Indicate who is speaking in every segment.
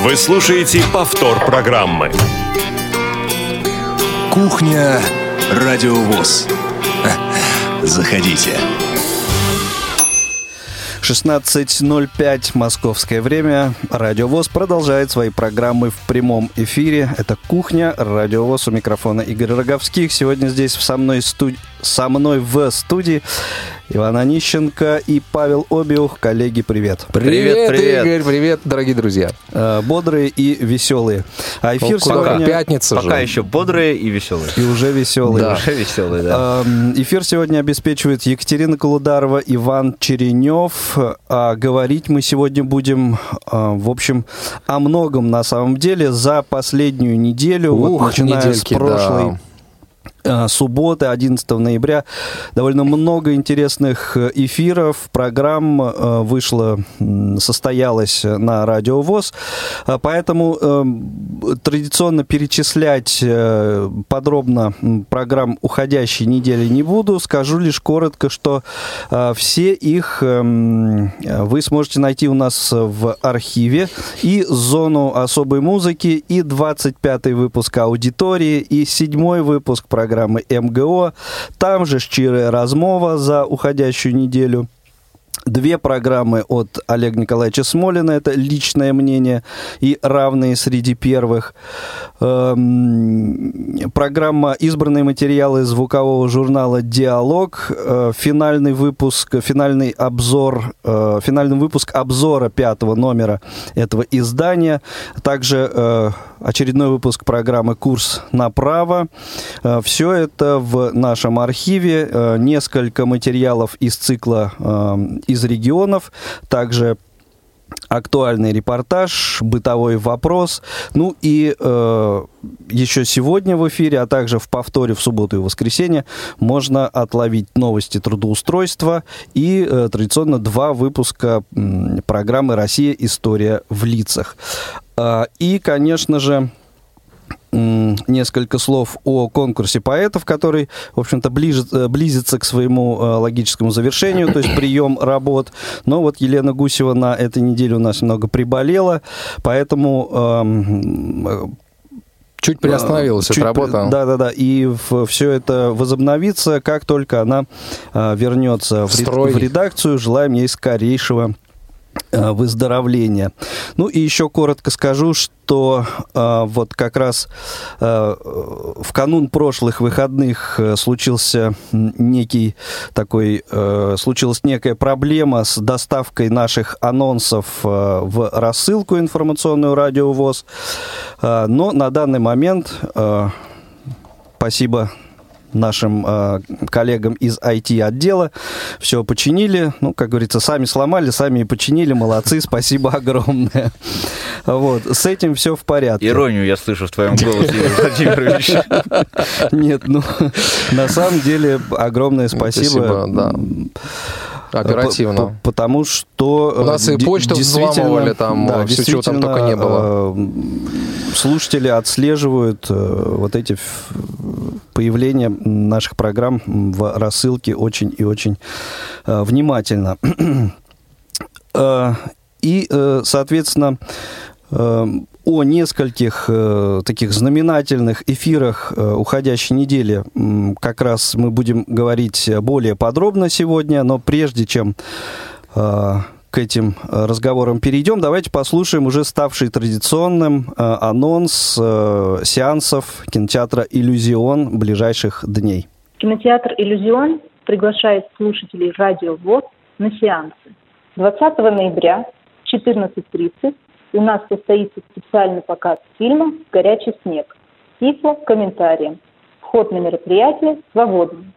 Speaker 1: Вы слушаете повтор программы.
Speaker 2: Кухня Радиовоз. Заходите.
Speaker 3: 16.05 московское время. Радиовоз продолжает свои программы в прямом эфире. Это «Кухня», Радиовоз у микрофона Игорь Роговских. Сегодня здесь со мной, студ... со мной в студии Иван Онищенко и Павел Обиух. Коллеги, привет.
Speaker 4: Привет, привет, Игорь, привет, дорогие друзья.
Speaker 3: Э, бодрые и веселые.
Speaker 4: А эфир ну, сегодня... Пятница
Speaker 5: Пока же. еще бодрые и веселые.
Speaker 3: И уже веселые.
Speaker 5: Да. Уже веселые, да.
Speaker 3: Эм, эфир сегодня обеспечивает Екатерина Колударова, Иван Черенев. А говорить мы сегодня будем, э, в общем, о многом на самом деле. За последнюю неделю,
Speaker 4: Ух, вот начиная недельки, с прошлой... Да
Speaker 3: субботы, 11 ноября. Довольно много интересных э, эфиров, программ э, вышло, состоялось на Радио ВОЗ. Поэтому традиционно перечислять подробно программ уходящей недели не буду. Скажу лишь коротко, что все их вы сможете найти у нас в архиве. И зону особой музыки, и 25-й выпуск аудитории, и седьмой выпуск программы программы МГО. Там же «Щирая размова» за уходящую неделю. Две программы от Олега Николаевича Смолина, это личное мнение и равные среди первых. Эм, программа «Избранные материалы» звукового журнала «Диалог», э, финальный выпуск, финальный обзор, э, финальный выпуск обзора пятого номера этого издания, также э, очередной выпуск программы «Курс направо». Все это в нашем архиве, несколько материалов из цикла из регионов, также актуальный репортаж, бытовой вопрос. Ну и э, еще сегодня в эфире, а также в повторе в субботу и воскресенье можно отловить новости трудоустройства и э, традиционно два выпуска э, программы «Россия. История в лицах». Э, и, конечно же, несколько слов о конкурсе поэтов, который, в общем-то, э, близится к своему э, логическому завершению, то есть прием работ. Но вот Елена Гусева на этой неделе у нас немного приболела, поэтому эм,
Speaker 4: Чуть приостановилась Чуть, эта работа.
Speaker 3: Да, да, да. И все это возобновится, как только она э, вернется в, в редакцию. Желаем ей скорейшего Э, выздоровления. Ну и еще коротко скажу, что э, вот как раз э, в канун прошлых выходных э, случился некий такой, э, случилась некая проблема с доставкой наших анонсов э, в рассылку информационную радиовоз. Э, но на данный момент э, спасибо нашим э, коллегам из IT-отдела. Все починили. Ну, как говорится, сами сломали, сами и починили. Молодцы, спасибо огромное. Вот, с этим все в порядке.
Speaker 5: Иронию я слышу в твоем голосе, Владимирович.
Speaker 3: Нет, ну, на самом деле, огромное спасибо.
Speaker 4: Спасибо, да. Оперативно.
Speaker 3: Потому что...
Speaker 4: У нас и э, почту взламывали там, да, все, чего там только не было. Э,
Speaker 3: слушатели отслеживают э, вот эти появления наших программ в рассылке очень и очень внимательно. И, соответственно, о нескольких э, таких знаменательных эфирах э, уходящей недели как раз мы будем говорить более подробно сегодня, но прежде чем э, к этим разговорам перейдем, давайте послушаем уже ставший традиционным э, анонс э, сеансов кинотеатра «Иллюзион» ближайших дней.
Speaker 6: Кинотеатр «Иллюзион» приглашает слушателей радио ВОЗ на сеансы. 20 ноября в 14.30 у нас состоится специальный показ фильма «Горячий снег» тифло комментарием. Вход на мероприятие свободный.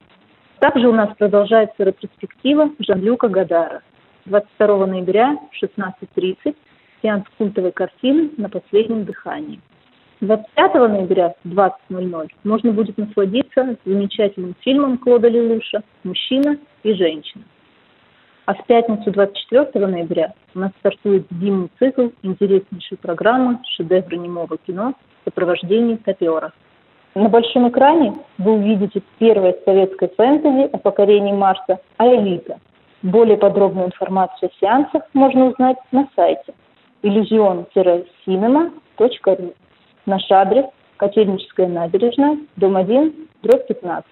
Speaker 6: Также у нас продолжается ретроспектива Жан-Люка Гадара. 22 ноября в 16.30 сеанс культовой картины «На последнем дыхании». 25 ноября в 20.00 можно будет насладиться замечательным фильмом Клода Лелуша «Мужчина и женщина». А в пятницу 24 ноября у нас стартует зимний цикл интереснейшей программы «Шедевры немого кино» в сопровождении топера. На большом экране вы увидите первое советское фэнтези о покорении Марса «Аэлита». Более подробную информацию о сеансах можно узнать на сайте illusion-cinema.ru. Наш адрес – Котельническая набережная, дом 1, дробь 15.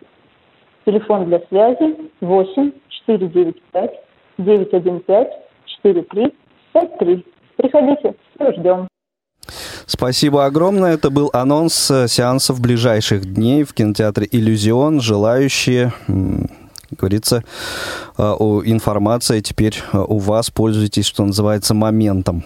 Speaker 6: Телефон для связи 8 495 915 43 53. Приходите, все ждем.
Speaker 3: Спасибо огромное. Это был анонс э, сеансов ближайших дней в кинотеатре «Иллюзион». Желающие, как говорится, э, информация теперь э, у вас. Пользуйтесь, что называется, моментом.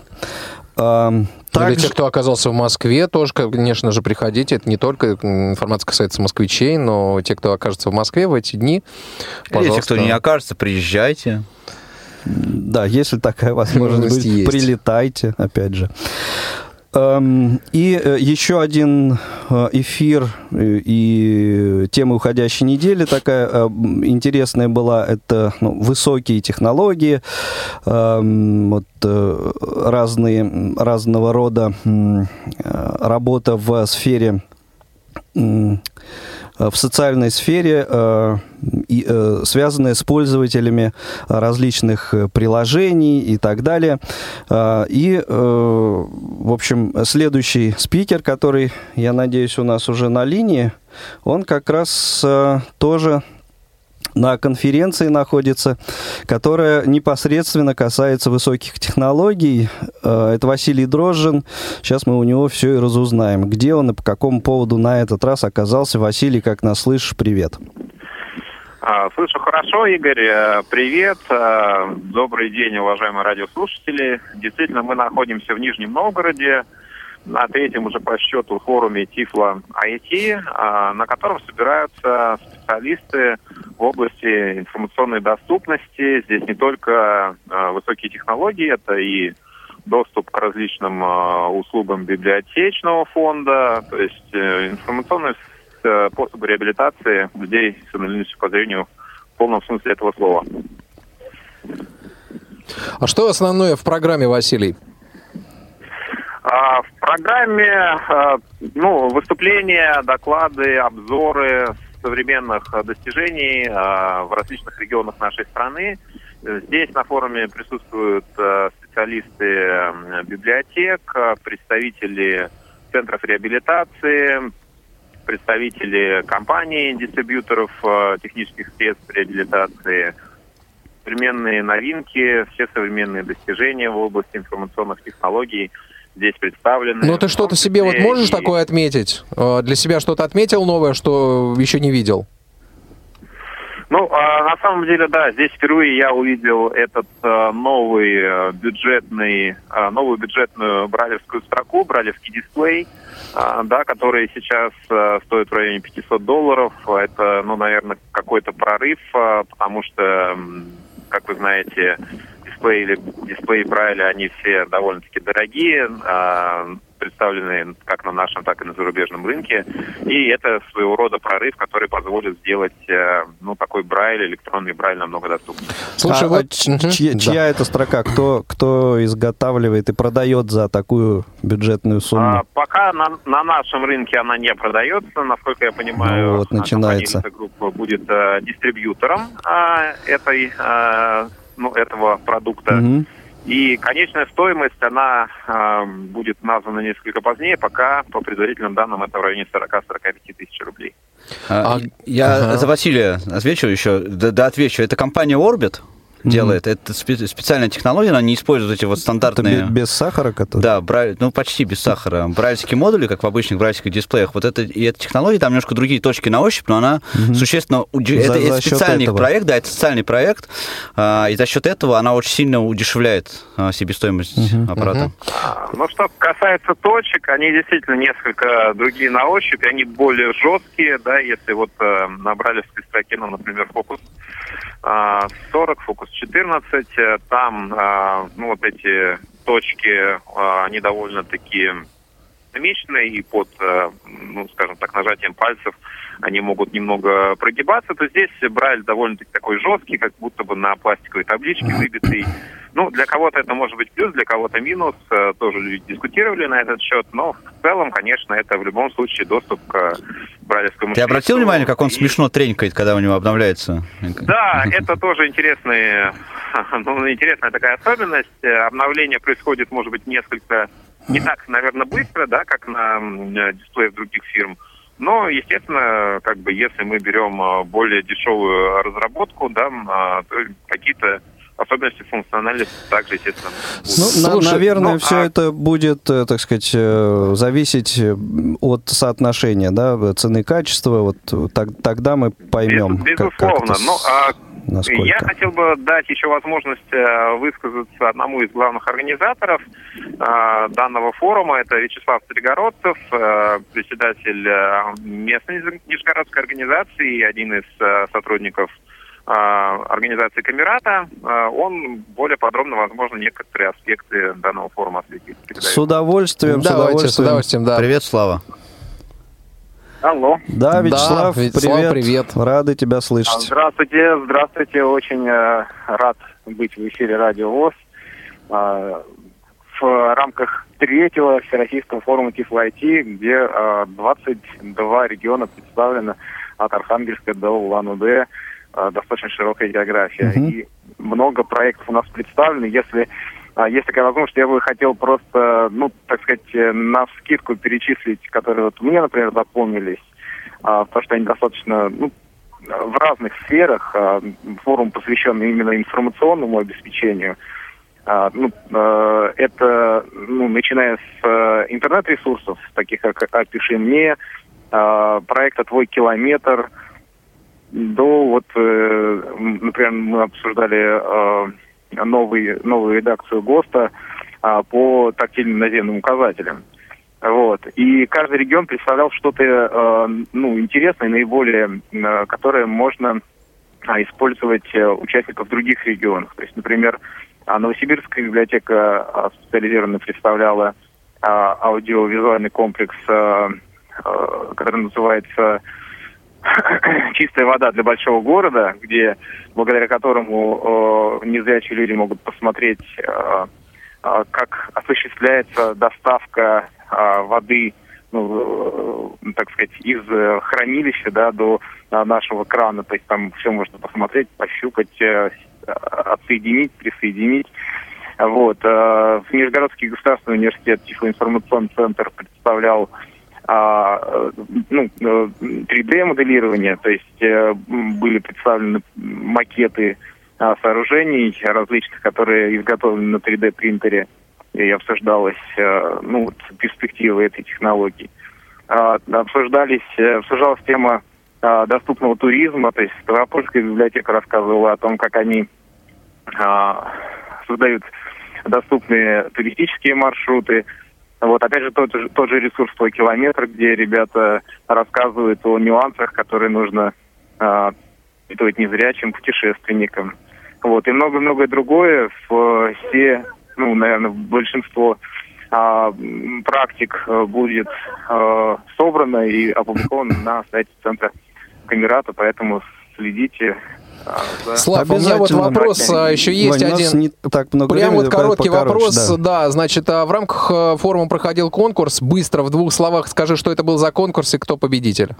Speaker 4: Также... Для тех, кто оказался в Москве, тоже, конечно же, приходите. Это не только информация касается москвичей, но те, кто окажется в Москве в эти дни,
Speaker 5: пожалуйста. Если кто не окажется, приезжайте.
Speaker 3: Да, если такая возможность есть. прилетайте, опять же. Эм, и э, еще один э, эфир э, и тема уходящей недели такая интересная была. Это ну, высокие технологии, эм, вот, разные, разного рода работа в сфере в социальной сфере, э, э, связанная с пользователями различных приложений и так далее. И, в общем, следующий спикер, который, я надеюсь, у нас уже на линии, он как раз тоже на конференции находится, которая непосредственно касается высоких технологий. Э, это Василий Дрожжин. Сейчас мы у него все и разузнаем. Где он и по какому поводу на этот раз оказался. Василий, как нас слышишь, привет.
Speaker 7: А, слышу хорошо, Игорь. Э, привет. Э, добрый день, уважаемые радиослушатели. Действительно, мы находимся в Нижнем Новгороде на третьем уже по счету форуме Тифла IT, а, на котором собираются специалисты в области информационной доступности. Здесь не только а, высокие технологии, это и доступ к различным а, услугам библиотечного фонда, то есть э, информационные э, способы реабилитации людей с инвалидностью по зрению в полном смысле этого слова.
Speaker 4: А что основное в программе, Василий?
Speaker 7: А, в программе а, ну, выступления, доклады, обзоры современных достижений а, в различных регионах нашей страны. Здесь на форуме присутствуют специалисты библиотек, представители центров реабилитации, представители компаний, дистрибьюторов технических средств реабилитации, современные новинки, все современные достижения в области информационных технологий – здесь представлены.
Speaker 4: Ну ты что-то себе вот можешь и... такое отметить? Э, для себя что-то отметил новое, что еще не видел?
Speaker 7: Ну, а, на самом деле, да, здесь впервые я увидел этот а, новый а, бюджетный, новую бюджетную бралевскую строку, бралевский дисплей, да, который сейчас стоит в районе 500 долларов. Это, ну, наверное, какой-то прорыв, потому что, как вы знаете, дисплеи или дисплеи Брайля, они все довольно-таки дорогие, а, представлены как на нашем, так и на зарубежном рынке. И это своего рода прорыв, который позволит сделать э, ну, такой Брайль, электронный Брайль намного доступнее.
Speaker 3: Слушай, а, вот... а чья, чья это строка? Кто, кто изготавливает и продает за такую бюджетную сумму? А,
Speaker 7: пока на, на нашем рынке она не продается. Насколько я понимаю,
Speaker 3: ну, вот, начинается.
Speaker 7: группа будет э, дистрибьютором э, этой э, ну, этого продукта. Угу. И конечная стоимость, она э, будет названа несколько позднее, пока по предварительным данным это в районе 40-45 тысяч рублей.
Speaker 5: А, я ага. за Василия отвечу еще, да, да отвечу. Это компания Orbit, делает. Mm-hmm. Это специальная технология, она не использует эти вот стандартные...
Speaker 3: Это без сахара, который?
Speaker 5: Да, брай... ну почти без сахара. Брайльские модули, как в обычных брайльских дисплеях, вот это, и эта технология, там немножко другие точки на ощупь, но она mm-hmm. существенно... За, это, это специальный этого. проект, да, это социальный проект, а, и за счет этого она очень сильно удешевляет а, себестоимость mm-hmm. аппарата.
Speaker 7: Mm-hmm. Ну, что касается точек, они действительно несколько другие на ощупь, они более жесткие, да, если вот э, на брайлевской строке, ну, например, фокус 40, фокус 14. Там, а, ну, вот эти точки, а, они довольно-таки намеченные, и под, ну, скажем так, нажатием пальцев они могут немного прогибаться, то здесь Брайль довольно-таки такой жесткий, как будто бы на пластиковой табличке выбитый. Ну, для кого-то это может быть плюс, для кого-то минус. Э, тоже люди дискутировали на этот счет, но в целом, конечно, это в любом случае доступ к брайлевскому
Speaker 5: Ты обратил внимание, как он смешно тренькает, когда у него обновляется?
Speaker 7: Да, это тоже интересный, ну, интересная такая особенность. Обновление происходит, может быть, несколько не так, наверное, быстро, да, как на дисплеях других фирм. Но, естественно, как бы если мы берем а, более дешевую разработку, да, а, то какие-то особенности функциональности также, естественно.
Speaker 3: Ну, Слушай, наверное, ну, все а... это будет, э, так сказать, э, зависеть э, от соотношения, да, цены и качества. Вот так, тогда мы поймем.
Speaker 7: Без, безусловно. Как, как это... Ну, а насколько. Я хотел бы дать еще возможность э, высказаться одному из главных организаторов э, данного форума. Это Вячеслав Стригородцев, э, председатель местной нижегородской организации и один из сотрудников организации Камерата, он более подробно, возможно, некоторые аспекты данного форума осветит.
Speaker 3: С удовольствием,
Speaker 4: с удовольствием. С удовольствием да.
Speaker 5: Привет, Слава.
Speaker 7: Алло.
Speaker 3: Да, Вячеслав, да, Вячеслав привет. привет. Рады тебя слышать.
Speaker 8: Здравствуйте, здравствуйте. Очень э, рад быть в эфире Радио ВОЗ. Э, в рамках третьего Всероссийского форума Тифло IT, где э, 22 региона представлены от Архангельска до Улан-Удэ. Э, достаточно широкая география. Угу. И много проектов у нас представлены. Если а есть такая возможность, я бы хотел просто, ну, так сказать, э, на скидку перечислить, которые вот мне, например, запомнились, а, потому что они достаточно, ну, в разных сферах. А, форум, посвященный именно информационному обеспечению. Ну, э, это, ну, начиная с э, интернет-ресурсов, таких как «Опиши мне», проекта «Твой километр», до вот, например, мы обсуждали новый, новую редакцию ГОСТа а, по тактильным наземным указателям. Вот. И каждый регион представлял что-то э, ну, интересное, наиболее, э, которое можно э, использовать э, участников других регионов. То есть, например, Новосибирская библиотека э, специализированно представляла э, аудиовизуальный комплекс, э, э, который называется чистая вода для большого города, где благодаря которому э, незрячие люди могут посмотреть, э, э, как осуществляется доставка э, воды, ну, э, так сказать, из хранилища да, до э, нашего крана. То есть там все можно посмотреть, пощупать, э, отсоединить, присоединить. Вот. Э, Нижегородский государственный университет Тифлоинформационный центр представлял а, ну, 3D-моделирование, то есть э, были представлены макеты а, сооружений различных, которые изготовлены на 3D-принтере, и обсуждалась э, ну, вот, перспективы этой технологии. А, обсуждались, э, обсуждалась тема доступного туризма, то есть Ставропольская библиотека рассказывала о том, как они создают доступные туристические маршруты, вот, опять же, тот же, тот же ресурс «Твой километр», где ребята рассказывают о нюансах, которые нужно э, испытывать незрячим путешественникам. Вот, и много-многое другое. Все, ну, наверное, большинство э, практик будет э, собрано и опубликовано на сайте Центра Камерата, поэтому следите
Speaker 4: да. Слав, у меня вот вопрос а, еще есть Вань, один. Не так много Прям вот короткий вопрос. Да. да, значит, а в рамках э, форума проходил конкурс. Быстро, в двух словах скажи, что это был за конкурс и кто победитель.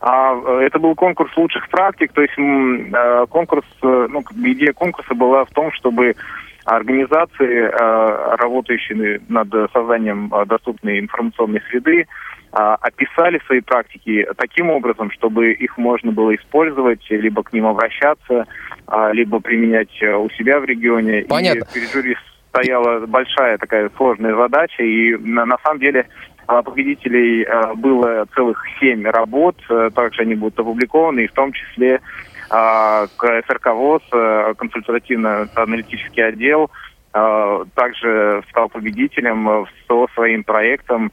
Speaker 8: А, это был конкурс лучших практик, то есть э, конкурс, э, ну, идея конкурса была в том, чтобы организации, работающие над созданием доступной информационной среды, описали свои практики таким образом, чтобы их можно было использовать, либо к ним обращаться, а, либо применять э, у себя в регионе.
Speaker 4: Понятно.
Speaker 8: И перед жюри стояла большая такая сложная задача, и на, на самом деле а, победителей было целых семь работ, э, также они будут опубликованы, и в том числе КСРК ВОЗ, э, консультативно-аналитический отдел, также стал победителем со своим проектом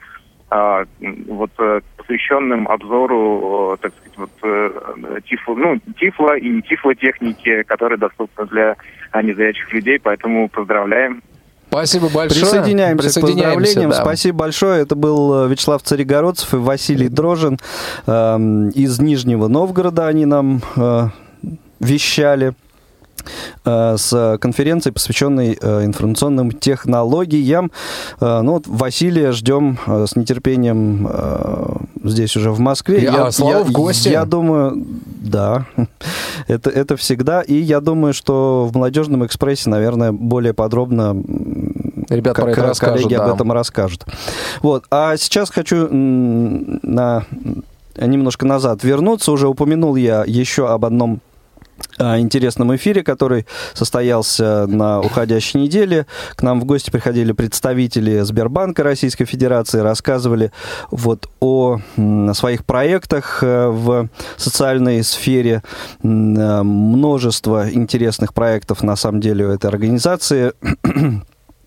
Speaker 8: а, вот э, посвященным обзору, так сказать, вот э, тифло, ну, тифло и не тифло техники, которые доступны для незрячих людей, поэтому поздравляем.
Speaker 4: Спасибо большое.
Speaker 3: Присоединяемся, Присоединяемся к поздравлениям. Да. Спасибо большое. Это был э, Вячеслав Царегородцев и Василий Дрожин э, из Нижнего Новгорода. Они нам э, вещали. Э, с конференцией, посвященной э, информационным технологиям. Э, ну вот Василия ждем с нетерпением здесь уже в Москве.
Speaker 4: Я, я, Слава я, в гости.
Speaker 3: Я думаю, да, это, это всегда. И я думаю, что в «Молодежном экспрессе», наверное, более подробно
Speaker 4: Ребята как, про это расскажут,
Speaker 3: коллеги да. об этом расскажут. Вот. А сейчас хочу на немножко назад вернуться. Уже упомянул я еще об одном интересном эфире, который состоялся на уходящей неделе. К нам в гости приходили представители Сбербанка Российской Федерации, рассказывали вот о своих проектах э, в социальной сфере. Э, множество интересных проектов, на самом деле, у этой организации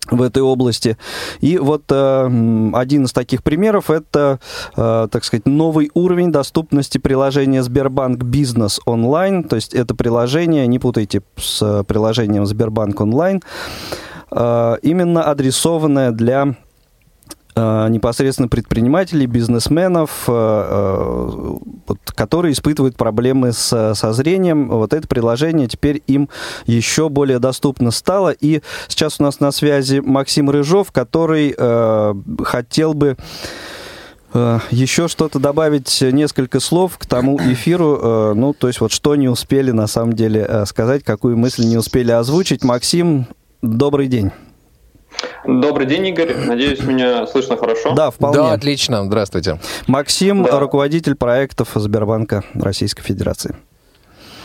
Speaker 3: в этой области. И вот э, один из таких примеров это, э, так сказать, новый уровень доступности приложения Сбербанк Бизнес онлайн. То есть это приложение, не путайте с приложением Сбербанк онлайн, э, именно адресованное для Э, непосредственно предпринимателей, бизнесменов, э, э, которые испытывают проблемы с, со зрением. Вот это приложение теперь им еще более доступно стало. И сейчас у нас на связи Максим Рыжов, который э, хотел бы еще что-то добавить, несколько слов к тому эфиру, ну, то есть вот что не успели на самом деле сказать, какую мысль не успели озвучить. Максим, добрый день.
Speaker 9: Добрый день, Игорь. Надеюсь, меня слышно хорошо.
Speaker 3: Да, вполне.
Speaker 4: Да, отлично. Здравствуйте.
Speaker 3: Максим, да. руководитель проектов Сбербанка Российской Федерации.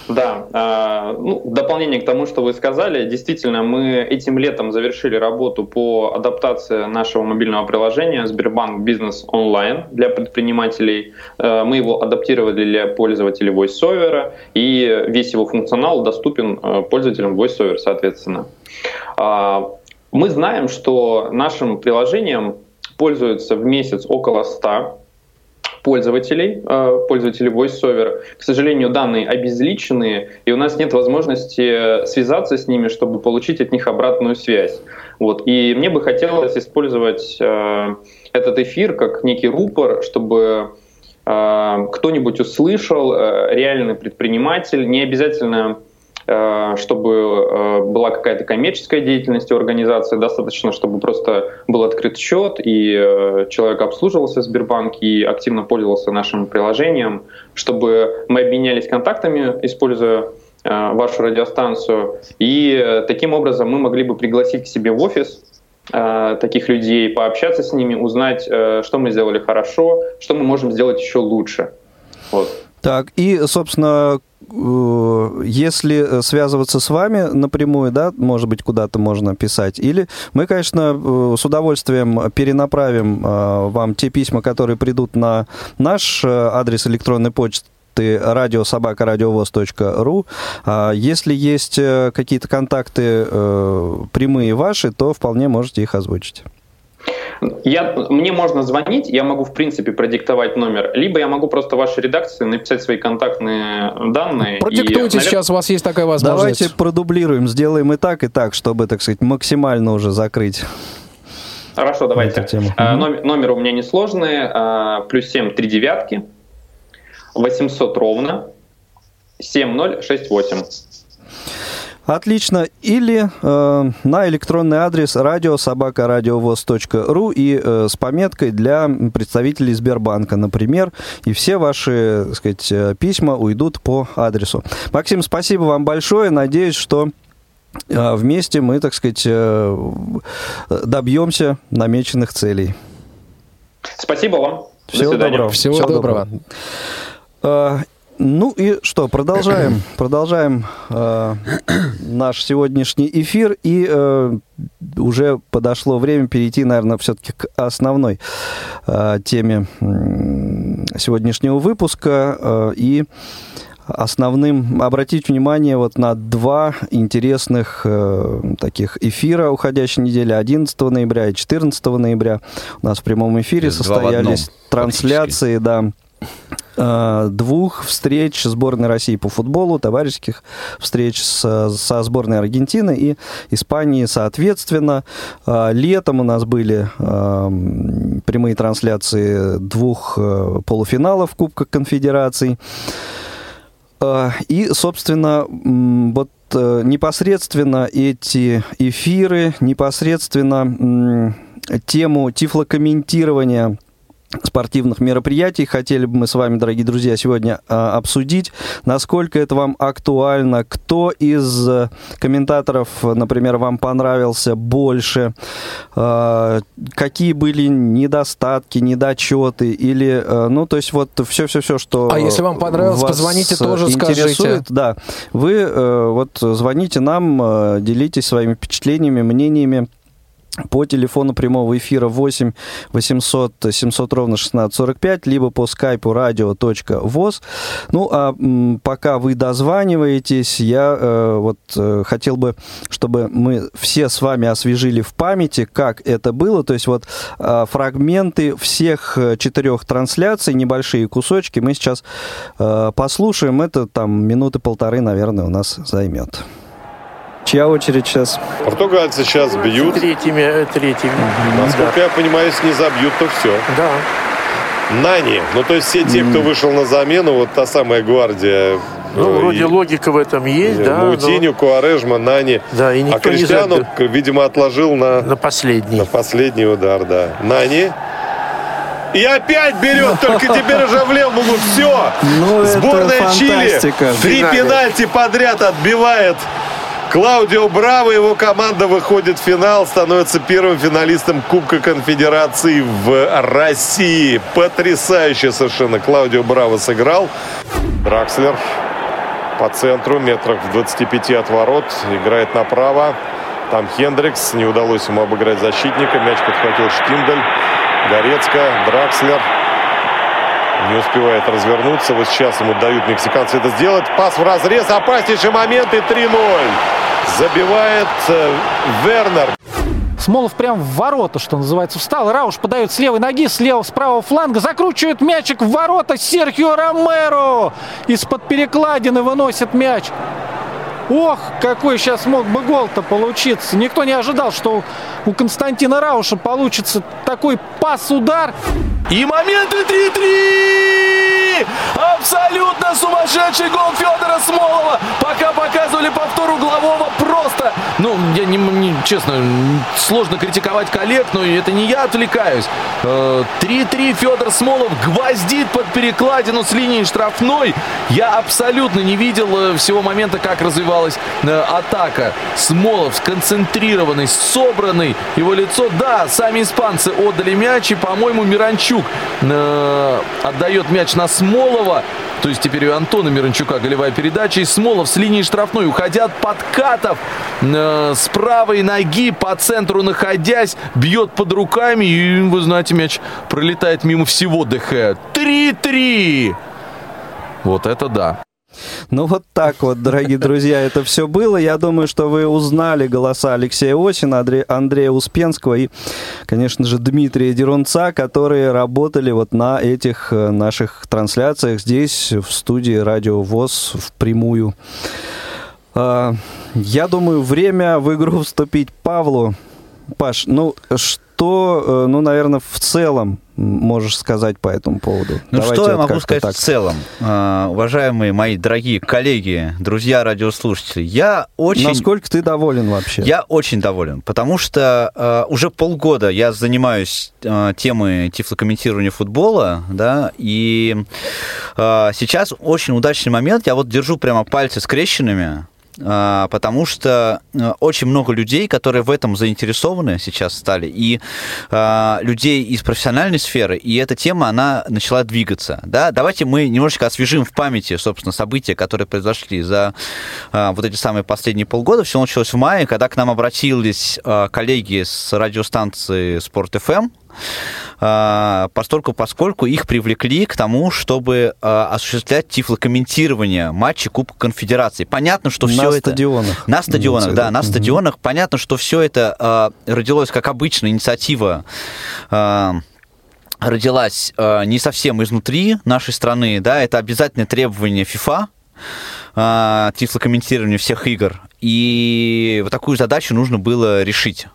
Speaker 9: Да, э, ну, в дополнение к тому, что вы сказали, действительно, мы этим летом завершили работу по адаптации нашего мобильного приложения Сбербанк Бизнес онлайн для предпринимателей. Э, мы его адаптировали для пользователей VoiceOver, и весь его функционал доступен э, пользователям VoiceOver, соответственно. Мы знаем, что нашим приложением пользуются в месяц около 100 пользователей, э, пользователей VoiceOver. К сожалению, данные обезличенные, и у нас нет возможности связаться с ними, чтобы получить от них обратную связь. Вот. И мне бы хотелось использовать э, этот эфир как некий рупор, чтобы э, кто-нибудь услышал, реальный предприниматель, не обязательно чтобы э, была какая-то коммерческая деятельность у организации, достаточно, чтобы просто был открыт счет, и э, человек обслуживался в Сбербанке и активно пользовался нашим приложением, чтобы мы обменялись контактами, используя вашу радиостанцию, и таким образом мы могли бы пригласить к себе в офис таких людей, пообщаться с ними, узнать, что мы сделали хорошо, что мы можем сделать еще лучше. Вот.
Speaker 3: Так, и, собственно, Э, если связываться с вами напрямую, да, может быть, куда-то можно писать, или мы, конечно, э, с удовольствием перенаправим э, вам те письма, которые придут на наш адрес электронной почты, радиособакарадиовоз.ру. А если есть какие-то контакты прямые ваши, то вполне можете их озвучить.
Speaker 9: Я, мне можно звонить, я могу, в принципе, продиктовать номер, либо я могу просто в вашей редакции написать свои контактные данные.
Speaker 4: Продиктуйте, и, наверное... сейчас у вас есть такая возможность.
Speaker 3: Давайте продублируем, сделаем и так, и так, чтобы, так сказать, максимально уже закрыть.
Speaker 9: Хорошо, давайте. Тему. А, номер, номер у меня несложный, а, плюс 7, 3 девятки, 800 ровно, 7068.
Speaker 3: Отлично. Или э, на электронный адрес радиособакарадиовоз.ру и э, с пометкой для представителей Сбербанка, например. И все ваши, так сказать, э, письма уйдут по адресу. Максим, спасибо вам большое. Надеюсь, что э, вместе мы, так сказать, э, добьемся намеченных целей.
Speaker 9: Спасибо вам.
Speaker 3: Всего доброго.
Speaker 4: Всего, Всего доброго. доброго.
Speaker 3: Ну и что, продолжаем, продолжаем э, наш сегодняшний эфир, и э, уже подошло время перейти, наверное, все-таки к основной э, теме сегодняшнего выпуска, э, и основным обратить внимание вот на два интересных э, таких эфира уходящей недели. 11 ноября и 14 ноября. У нас в прямом эфире состоялись трансляции, да, двух встреч сборной России по футболу, товарищеских встреч с, со сборной Аргентины и Испании соответственно. Э, летом у нас были э, прямые трансляции двух полуфиналов Кубка Конфедераций. И, собственно, вот непосредственно эти эфиры, непосредственно тему тифлокомментирования спортивных мероприятий. Хотели бы мы с вами, дорогие друзья, сегодня а, обсудить, насколько это вам актуально, кто из э, комментаторов, например, вам понравился больше, а, какие были недостатки, недочеты, или, а, ну, то есть вот все-все-все, что
Speaker 4: А если вам понравилось, позвоните, тоже скажите.
Speaker 3: Да, вы э, вот звоните нам, э, делитесь своими впечатлениями, мнениями по телефону прямого эфира 8 800 700 ровно 1645, либо по скайпу radio.voz. Ну, а пока вы дозваниваетесь, я э, вот э, хотел бы, чтобы мы все с вами освежили в памяти, как это было. То есть вот э, фрагменты всех э, четырех трансляций, небольшие кусочки, мы сейчас э, послушаем. Это там минуты полторы, наверное, у нас займет. Чья очередь сейчас?
Speaker 10: Португальцы сейчас бьют.
Speaker 11: Третьими. Э, третьими.
Speaker 10: Насколько да. я понимаю, если не забьют, то все.
Speaker 11: Да.
Speaker 10: Нани. Ну, то есть все те, кто вышел на замену, вот та самая гвардия.
Speaker 11: Ну, э, вроде и... логика в этом есть, да.
Speaker 10: Мутиню, но... Куарежма, Нани.
Speaker 11: Да, и никто
Speaker 10: а Криштиану,
Speaker 11: не забил.
Speaker 10: видимо, отложил на...
Speaker 11: На последний.
Speaker 10: На последний удар, да. Нани. И опять берет, только теперь уже в левую. Все.
Speaker 3: Ну,
Speaker 10: Сборная Чили. Три пенальти подряд отбивает Клаудио Браво, его команда выходит в финал, становится первым финалистом Кубка Конфедерации в России. Потрясающе совершенно Клаудио Браво сыграл. Дракслер по центру, метрах в 25 от ворот, играет направо. Там Хендрикс, не удалось ему обыграть защитника, мяч подхватил Штиндель. Горецко, Дракслер, не успевает развернуться. Вот сейчас ему дают мексиканцы это сделать. Пас в разрез. Опаснейший момент и 3-0. Забивает э, Вернер.
Speaker 12: Смолов прям в ворота, что называется, встал. Рауш подает с левой ноги, слева, с правого фланга. Закручивает мячик в ворота. Серхио Ромеро из-под перекладины выносит мяч. Ох, какой сейчас мог бы гол-то получиться. Никто не ожидал, что у Константина Рауша получится такой пас-удар.
Speaker 13: И моменты 3-3! Абсолютно сумасшедший гол Федора Смолова. Пока показывали повтор углового просто. Ну, я не, не честно, сложно критиковать коллег, но это не я отвлекаюсь. 3-3 э, Федор Смолов гвоздит под перекладину с линии штрафной. Я абсолютно не видел э, всего момента, как развивалась э, атака. Смолов сконцентрированный, собранный. Его лицо, да, сами испанцы отдали мяч, и, по-моему, Миранчук э, отдает мяч на Смолова. То есть теперь у Антона Миранчука голевая передача. И Смолов с линии штрафной, уходя от подкатов, э, с правой ноги по центру находясь, бьет под руками. И, вы знаете, мяч пролетает мимо всего ДХ. 3-3! Вот это да.
Speaker 3: Ну вот так вот, дорогие друзья, это все было. Я думаю, что вы узнали голоса Алексея Осина, Андрея Успенского и, конечно же, Дмитрия Дерунца, которые работали вот на этих э, наших трансляциях здесь, в студии Радио ВОЗ, впрямую. А, я думаю, время в игру вступить Павлу. Паш, ну что, э, ну, наверное, в целом можешь сказать по этому поводу?
Speaker 5: Ну, Давайте что я могу сказать так. в целом, uh, уважаемые мои дорогие коллеги, друзья, радиослушатели? Я очень...
Speaker 3: Насколько ты доволен вообще?
Speaker 5: Я очень доволен, потому что uh, уже полгода я занимаюсь uh, темой тифлокомментирования футбола, да, и сейчас очень удачный момент, я вот держу прямо пальцы скрещенными, а, потому что э, очень много людей, которые в этом заинтересованы сейчас стали, и а, людей из профессиональной сферы, и эта тема, она начала двигаться. Да? Давайте мы немножечко освежим в памяти, собственно, события, которые произошли за а, вот эти самые последние полгода. Все началось в мае, когда к нам обратились коллеги с радиостанции ФМ, а, постольку, поскольку их привлекли к тому, чтобы а, осуществлять тифлокомментирование матчей Кубка Конфедерации. Понятно, что все
Speaker 3: на
Speaker 5: это...
Speaker 3: Стадионах.
Speaker 5: На стадионах. да, на стадионах. Понятно, что все это а, родилось как обычная инициатива родилась э, не совсем изнутри нашей страны, да, это обязательное требование FIFA, э, тифлокомментирования всех игр, и вот такую задачу нужно было решить.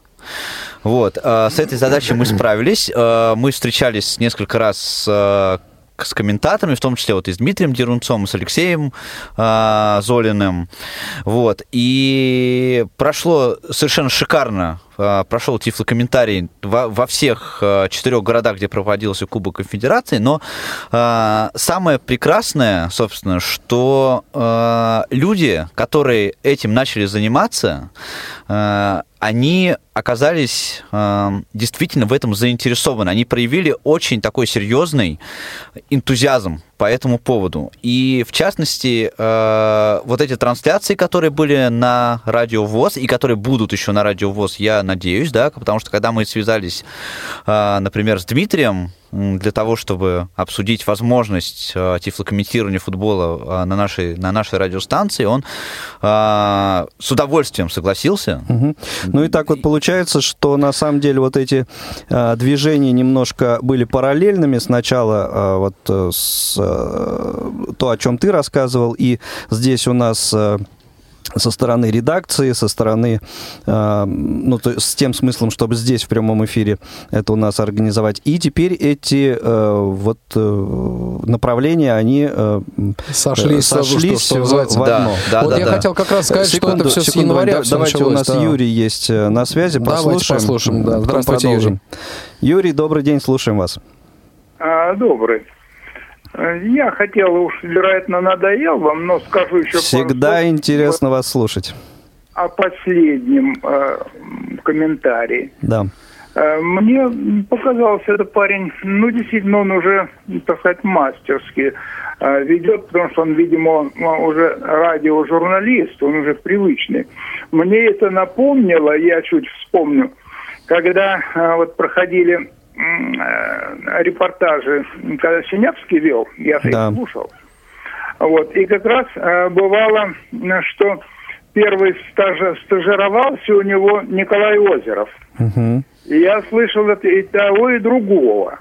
Speaker 5: Вот, э, с этой задачей мы справились, э, мы встречались несколько раз с с комментаторами, в том числе вот и с Дмитрием Дерунцом, и с Алексеем э, Золиным. Вот. И прошло совершенно шикарно прошел тифлокомментарий во, во всех э, четырех городах, где проводился Кубок Конфедерации, но э, самое прекрасное, собственно, что э, люди, которые этим начали заниматься, э, они оказались э, действительно в этом заинтересованы. Они проявили очень такой серьезный энтузиазм по этому поводу. И, в частности, э, вот эти трансляции, которые были на Радио ВОЗ и которые будут еще на Радио ВОЗ, я надеюсь, да, потому что когда мы связались, э, например, с Дмитрием, для того, чтобы обсудить возможность э, тифлокомментирования футбола э, на нашей, на нашей радиостанции, он э, с удовольствием согласился.
Speaker 3: Угу. Ну и так вот получается, что на самом деле вот эти движения немножко были параллельными. Сначала вот с, то, о чем ты рассказывал, и здесь у нас со стороны редакции, со стороны, э, ну, то, с тем смыслом, чтобы здесь в прямом эфире это у нас организовать. И теперь эти э, вот э, направления, они э,
Speaker 4: сошлись,
Speaker 3: сошлись что, что в, в одно.
Speaker 4: Да, да, вот да, я да. хотел как раз сказать, секунду, что это все секунду, с января
Speaker 3: да, Давайте,
Speaker 4: началось,
Speaker 3: у нас
Speaker 4: да.
Speaker 3: Юрий есть э, на связи, послушаем.
Speaker 4: Давайте послушаем, да. Здравствуйте, Юрий.
Speaker 3: Юрий, добрый день, слушаем вас.
Speaker 14: А, добрый. Я хотел, уж, вероятно, надоел вам, но скажу еще
Speaker 3: Всегда пару интересно вас слушать.
Speaker 14: О последнем э, комментарии.
Speaker 3: Да.
Speaker 14: Э, мне показался этот парень, ну, действительно, он уже, так сказать, мастерски э, ведет, потому что он, видимо, уже радиожурналист, он уже привычный. Мне это напомнило, я чуть вспомню, когда э, вот проходили Э, репортажи, когда Синявский вел, я да. их слушал. Вот. И как раз э, бывало, что первый стаж, стажировался у него Николай Озеров. Угу. И я слышал это и того, и другого.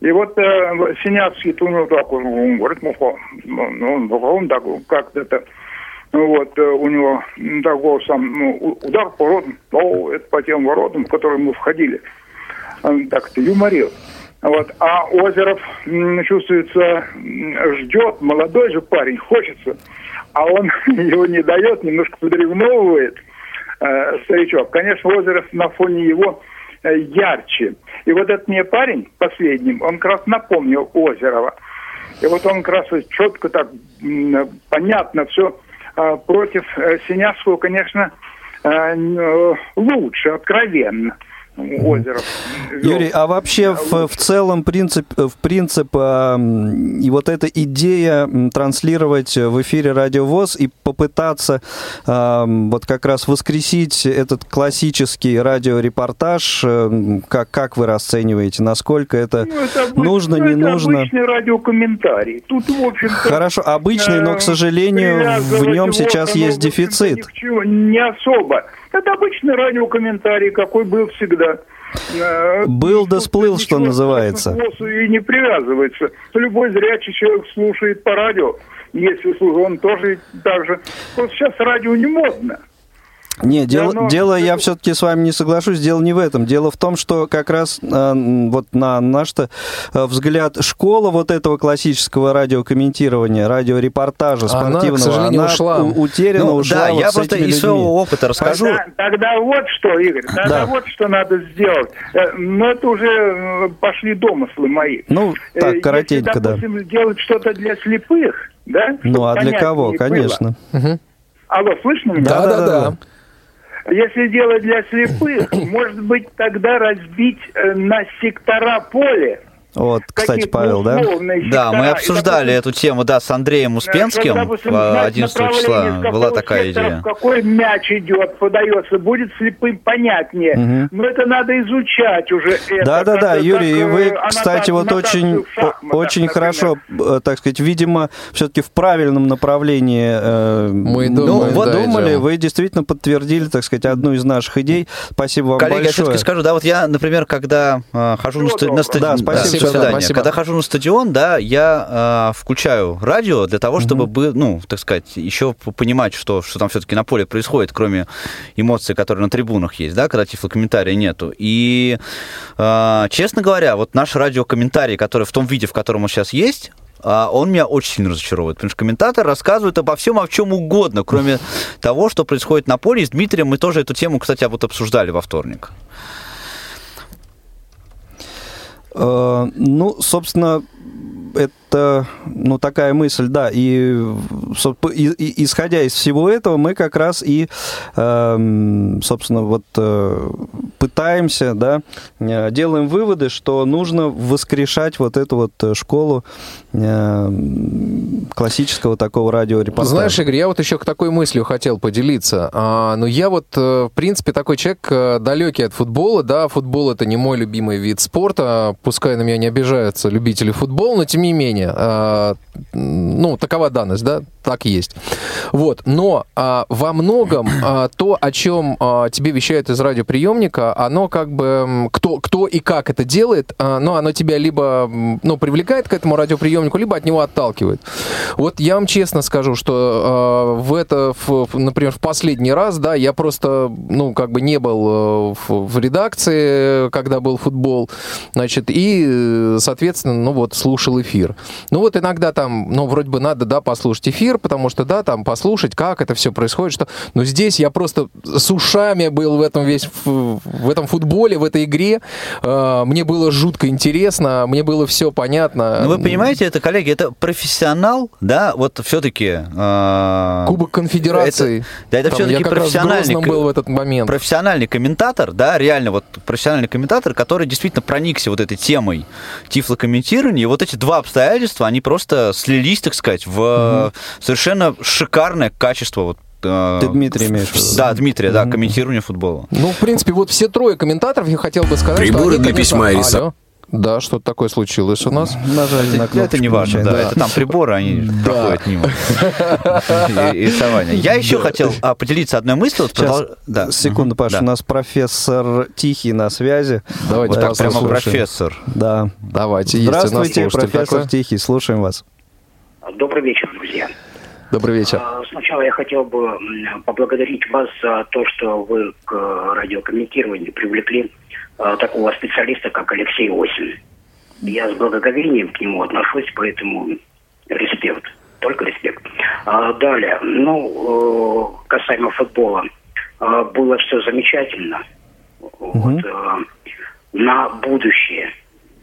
Speaker 14: И вот э, Синявский, у него так, он, он говорит, ну, ну, он так, как это, вот, э, у него такой сам, ну, удар по воротам, о, это по тем воротам, в которые мы входили так-то юморил. Вот. А Озеров чувствуется, ждет, молодой же парень, хочется, а он его не дает, немножко подревновывает э, старичок. Конечно, Озеров на фоне его э, ярче. И вот этот мне парень последним, он как раз напомнил Озерова. И вот он как раз четко так, понятно все э, против э, Синявского, конечно, э, лучше, откровенно озеров.
Speaker 3: Юрий, а вообще в, в целом принцип, в принцип и вот эта идея транслировать в эфире Радио ВОЗ и попытаться вот как раз воскресить этот классический радиорепортаж, как, как вы расцениваете, насколько это, ну, это нужно, ну, не это нужно?
Speaker 14: обычный радиокомментарий. Тут, в общем
Speaker 3: Хорошо, обычный, но, к сожалению, в нем сейчас есть дефицит.
Speaker 14: Не особо. Это обычный радиокомментарий, какой был всегда.
Speaker 3: Э, был да сплыл, что называется.
Speaker 14: И не привязывается. Любой зрячий человек слушает по радио, если слушает, он тоже так же. Просто сейчас радио не модно.
Speaker 3: Не, дело, оно... дело я все-таки с вами не соглашусь, дело не в этом. Дело в том, что как раз э, вот на наш э, взгляд школа вот этого классического радиокомментирования, радиорепортажа спортивного, она, к сожалению, она ушла. утеряна, ну, ушла.
Speaker 5: Да,
Speaker 3: вот
Speaker 5: я просто из своего опыта расскажу.
Speaker 14: Тогда, тогда вот что, Игорь, тогда да. вот что надо сделать. Э, но это уже э, пошли домыслы мои.
Speaker 3: Ну, так, коротенько,
Speaker 14: Если, допустим,
Speaker 3: да.
Speaker 14: сделать что-то для слепых, да?
Speaker 3: Ну, а для кого, конечно.
Speaker 14: Угу. Алло, слышно меня?
Speaker 4: Да, да, да.
Speaker 14: Если делать для слепых, может быть, тогда разбить э, на сектора поле
Speaker 3: вот, кстати, Павел, да?
Speaker 5: Да, мы обсуждали эту тему, да, с Андреем Успенским допустим, 11 числа. Была такая идея.
Speaker 14: Какой мяч идет, подается, будет слепым понятнее. Угу. Но это надо изучать уже.
Speaker 3: Да-да-да, Юрий, и вы, кстати, вот очень, очень хорошо, э, так сказать, видимо, все-таки в правильном направлении э, мы думали, ну, да, думали вы действительно подтвердили, так сказать, одну из наших идей. Спасибо вам
Speaker 5: Коллеги,
Speaker 3: большое.
Speaker 5: я все-таки скажу, да, вот я, например, когда э, хожу на, на,
Speaker 3: да, спасибо
Speaker 5: До свидания. Спасибо. Когда хожу на стадион, да, я э, включаю радио для того, чтобы, угу. ну, так сказать, еще понимать, что, что там все-таки на поле происходит, кроме эмоций, которые на трибунах есть, да, когда тифлокомментария нету. И, э, честно говоря, вот наш радиокомментарий, который в том виде, в котором он сейчас есть, а, он меня очень сильно разочаровывает, потому что комментатор рассказывает обо всем, о чем угодно, кроме того, что происходит на поле. И с Дмитрием мы тоже эту тему, кстати, вот обсуждали во вторник.
Speaker 3: Э, ну, собственно, это, ну, такая мысль, да, и, и, исходя из всего этого, мы как раз и, э, собственно, вот э, пытаемся, да, э, делаем выводы, что нужно воскрешать вот эту вот э, школу э, классического такого радиорепортажа.
Speaker 4: Знаешь, Игорь, я вот еще к такой мыслью хотел поделиться. А, ну, я вот, в принципе, такой человек далекий от футбола, да, футбол это не мой любимый вид спорта, пускай на меня не обижаются любители футбола, но тем не менее, э, ну, такова данность, да, так есть. Вот, но э, во многом э, то, о чем э, тебе вещают из радиоприемника, оно как бы, кто, кто и как это делает, э, ну, оно тебя либо, ну, привлекает к этому радиоприемнику, либо от него отталкивает. Вот я вам честно скажу, что э, в это, в, например, в последний раз, да, я просто, ну, как бы не был в, в редакции, когда был футбол, значит, и, соответственно, ну, вот, слушал эфир. Ну, вот иногда там, ну, вроде бы надо, да, послушать эфир, потому что, да, там, послушать, как это все происходит, что... Но здесь я просто с ушами был в этом весь, в, в этом футболе, в этой игре. Э, мне было жутко интересно, мне было все понятно.
Speaker 5: Ну, вы понимаете, это, коллеги, это профессионал, да, вот все-таки...
Speaker 4: Э, Кубок конфедерации.
Speaker 5: Это, да, это все-таки профессиональный...
Speaker 4: был в этот момент.
Speaker 5: Профессиональный комментатор, да, реально вот профессиональный комментатор, который действительно проникся вот этой темой тифлокомментирования, и вот эти два обстоятельства, они просто слились, так сказать, в угу. совершенно шикарное качество вот
Speaker 3: э, ты Дмитрий имеешь в виду?
Speaker 5: Да, Дмитрий, да, комментирование футбола.
Speaker 4: Ну, в принципе, вот все трое комментаторов, я хотел бы сказать,
Speaker 2: Приборы что они, для письма и рисования.
Speaker 4: Да, что-то такое случилось у нас.
Speaker 5: Нажали на Это не важно, да. Это там приборы, они проходят мимо. Рисование. Я еще хотел а, поделиться одной мыслью.
Speaker 3: Да. Секунду, Паша, у нас профессор Тихий на связи.
Speaker 5: Давайте, вот так прямо профессор.
Speaker 3: Да.
Speaker 4: Давайте,
Speaker 3: Здравствуйте, профессор Тихий, слушаем вас.
Speaker 15: Добрый вечер, друзья.
Speaker 4: Добрый вечер.
Speaker 15: А, сначала я хотел бы поблагодарить вас за то, что вы к радиокомментированию привлекли такого специалиста, как Алексей Осин. Я с благоговением к нему отношусь, поэтому респект, только респект. А, далее, ну, э, касаемо футбола, а, было все замечательно. Угу. Вот, на будущее,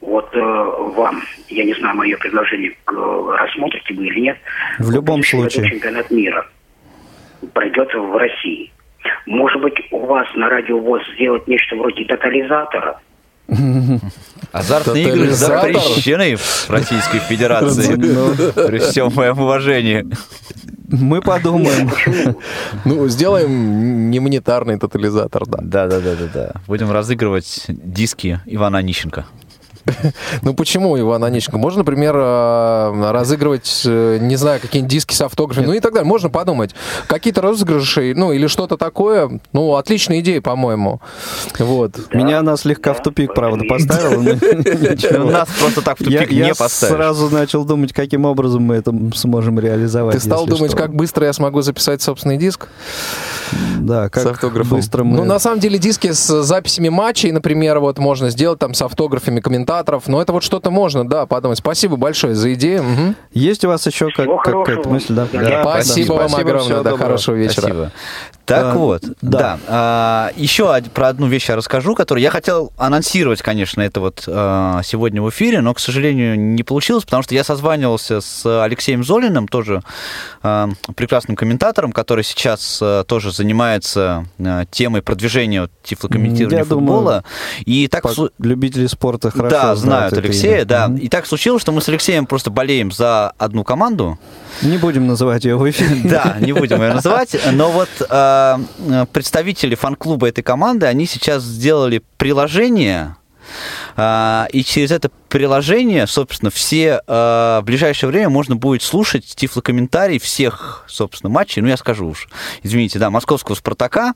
Speaker 15: вот э, вам, я не знаю, мое предложение, рассмотрите вы или нет.
Speaker 3: В любом случае.
Speaker 15: Чемпионат мира пройдет в России. Может быть, у вас на радио ВОЗ сделать нечто вроде тотализатора?
Speaker 5: Азартные игры запрещены в Российской Федерации. При всем моем уважении.
Speaker 3: Мы подумаем.
Speaker 4: Ну, сделаем немонетарный тотализатор, да.
Speaker 5: Да, да, да, да, да. Будем разыгрывать диски Ивана Онищенко.
Speaker 4: Ну почему Иван Онищенко? Можно, например, э, разыгрывать, э, не знаю, какие-нибудь диски с автографами, ну и так далее. Можно подумать. Какие-то розыгрыши, ну или что-то такое. Ну, отличная идея, по-моему. Вот.
Speaker 3: Меня она слегка в тупик, правда, поставила.
Speaker 5: Нас просто так в тупик не поставишь.
Speaker 3: Я сразу начал думать, каким образом мы это сможем реализовать.
Speaker 4: Ты стал думать, как быстро я смогу записать собственный диск?
Speaker 3: Да, как с автографом. быстро мы...
Speaker 4: Ну, на самом деле, диски с записями матчей, например, вот можно сделать там с автографами комментаторов. Но это вот что-то можно, да, подумать. Спасибо большое за идею. Угу.
Speaker 3: Есть у вас еще как, какая-то мысль? Да?
Speaker 4: Да, да, спасибо, вам огромное. Да, хорошего вечера. Спасибо.
Speaker 5: Так а, вот, да. да. А, еще про одну вещь я расскажу, которую я хотел анонсировать, конечно, это вот а, сегодня в эфире, но, к сожалению, не получилось, потому что я созванивался с Алексеем Золиным, тоже а, прекрасным комментатором, который сейчас а, тоже занимается а, темой продвижения вот, тифлокомментирования футбола. Думаю,
Speaker 3: и так любители спорта хорошо
Speaker 5: да, знают Алексея, да. Mm-hmm. И так случилось, что мы с Алексеем просто болеем за одну команду.
Speaker 3: Не будем называть ее в эфире.
Speaker 5: Да, не будем ее называть. Но вот э, представители фан-клуба этой команды, они сейчас сделали приложение, и через это приложение, собственно, все э, в ближайшее время можно будет слушать тифлокомментарий всех, собственно, матчей. Ну, я скажу уж, извините, да, московского «Спартака».